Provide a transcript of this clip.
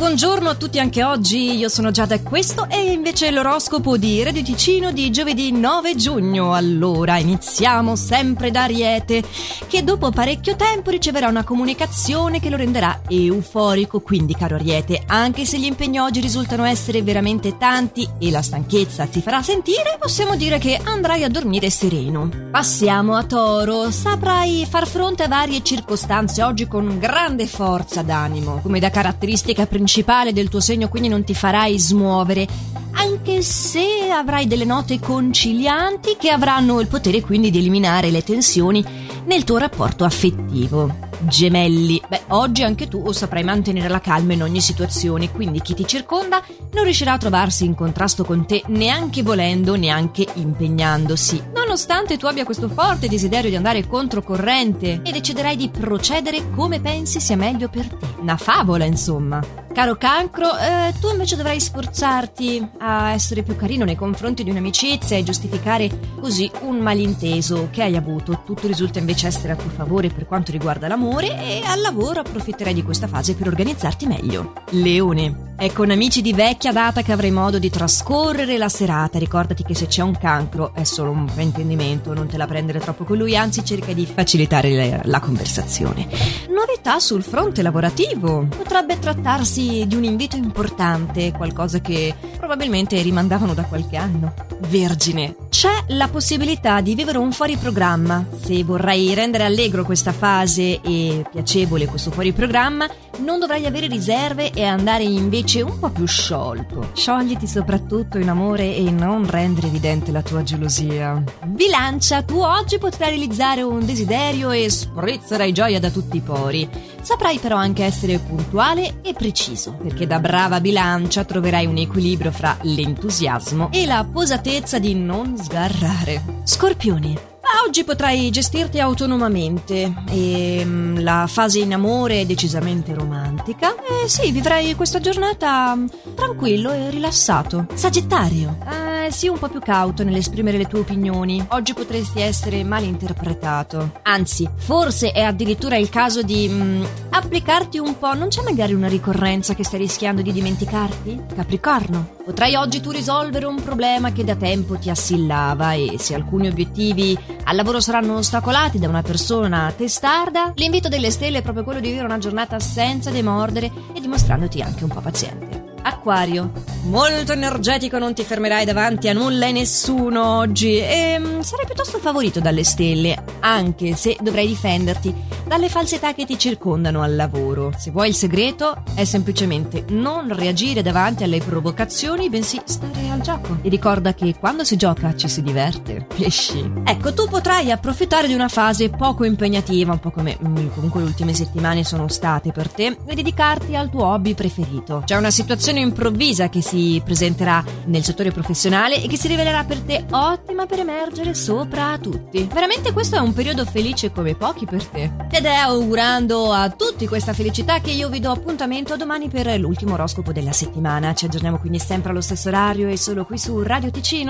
buongiorno a tutti anche oggi. Io sono Giada e questo è invece l'oroscopo di Radio Ticino di giovedì 9 giugno. Allora, iniziamo sempre da Ariete, che dopo parecchio tempo riceverà una comunicazione che lo renderà euforico. Quindi, caro Ariete, anche se gli impegni oggi risultano essere veramente tanti e la stanchezza si farà sentire, possiamo dire che andrai a dormire sereno. Passiamo a Toro. Saprai far fronte a varie circostanze oggi con grande forza d'animo, come da caratteristica principale principale del tuo segno, quindi non ti farai smuovere, anche se avrai delle note concilianti che avranno il potere quindi di eliminare le tensioni nel tuo rapporto affettivo. Gemelli. Beh, oggi anche tu saprai mantenere la calma in ogni situazione, quindi chi ti circonda non riuscirà a trovarsi in contrasto con te neanche volendo, neanche impegnandosi. Nonostante tu abbia questo forte desiderio di andare controcorrente e deciderai di procedere come pensi sia meglio per te. Una favola, insomma. Caro cancro, eh, tu invece dovrai sforzarti a essere più carino nei confronti di un'amicizia e giustificare così un malinteso che hai avuto. Tutto risulta invece essere a tuo favore per quanto riguarda l'amore e al lavoro approfitterai di questa fase per organizzarti meglio. Leone. È con amici di vecchia data che avrai modo di trascorrere la serata. Ricordati che se c'è un cancro è solo un fraintendimento, non te la prendere troppo con lui, anzi cerca di facilitare la, la conversazione. Novità sul fronte lavorativo. Potrebbe trattarsi trattarsi di un invito importante, qualcosa che probabilmente rimandavano da qualche anno. Vergine, c'è la possibilità di vivere un fuori programma. Se vorrai rendere allegro questa fase e piacevole questo fuori programma, non dovrai avere riserve e andare invece un po' più sciolto. Sciogliti soprattutto in amore e non rendere evidente la tua gelosia. Bilancia, tu oggi potrai realizzare un desiderio e sprizzerai gioia da tutti i pori. Saprai però anche essere puntuale e preciso, perché da brava bilancia troverai un equilibrio fra l'entusiasmo e la posatezza di non sgarrare. Scorpione. Oggi potrai gestirti autonomamente e mm, la fase in amore è decisamente romantica. E sì, vivrai questa giornata mm, tranquillo e rilassato. Sagittario. Eh, sii un po' più cauto nell'esprimere le tue opinioni. Oggi potresti essere mal interpretato. Anzi, forse è addirittura il caso di mm, applicarti un po'. Non c'è magari una ricorrenza che stai rischiando di dimenticarti? Capricorno. Potrai oggi tu risolvere un problema che da tempo ti assillava e se alcuni obiettivi al lavoro saranno ostacolati da una persona testarda, l'invito delle stelle è proprio quello di vivere una giornata senza demordere e dimostrandoti anche un po' paziente. Acquario. Molto energetico, non ti fermerai davanti a nulla e nessuno oggi e mm, sarai piuttosto favorito dalle stelle, anche se dovrai difenderti dalle falsità che ti circondano al lavoro. Se vuoi il segreto è semplicemente non reagire davanti alle provocazioni, bensì stare al gioco. E ricorda che quando si gioca ci si diverte. Pesci. Ecco, tu potrai approfittare di una fase poco impegnativa, un po' come mm, comunque le ultime settimane sono state per te, e dedicarti al tuo hobby preferito. C'è una situazione situazione improvvisa che si presenterà nel settore professionale e che si rivelerà per te ottima per emergere sopra a tutti. Veramente questo è un periodo felice come pochi per te. Ed è augurando a tutti questa felicità che io vi do appuntamento domani per l'ultimo oroscopo della settimana. Ci aggiorniamo quindi sempre allo stesso orario e solo qui su Radio Ticino.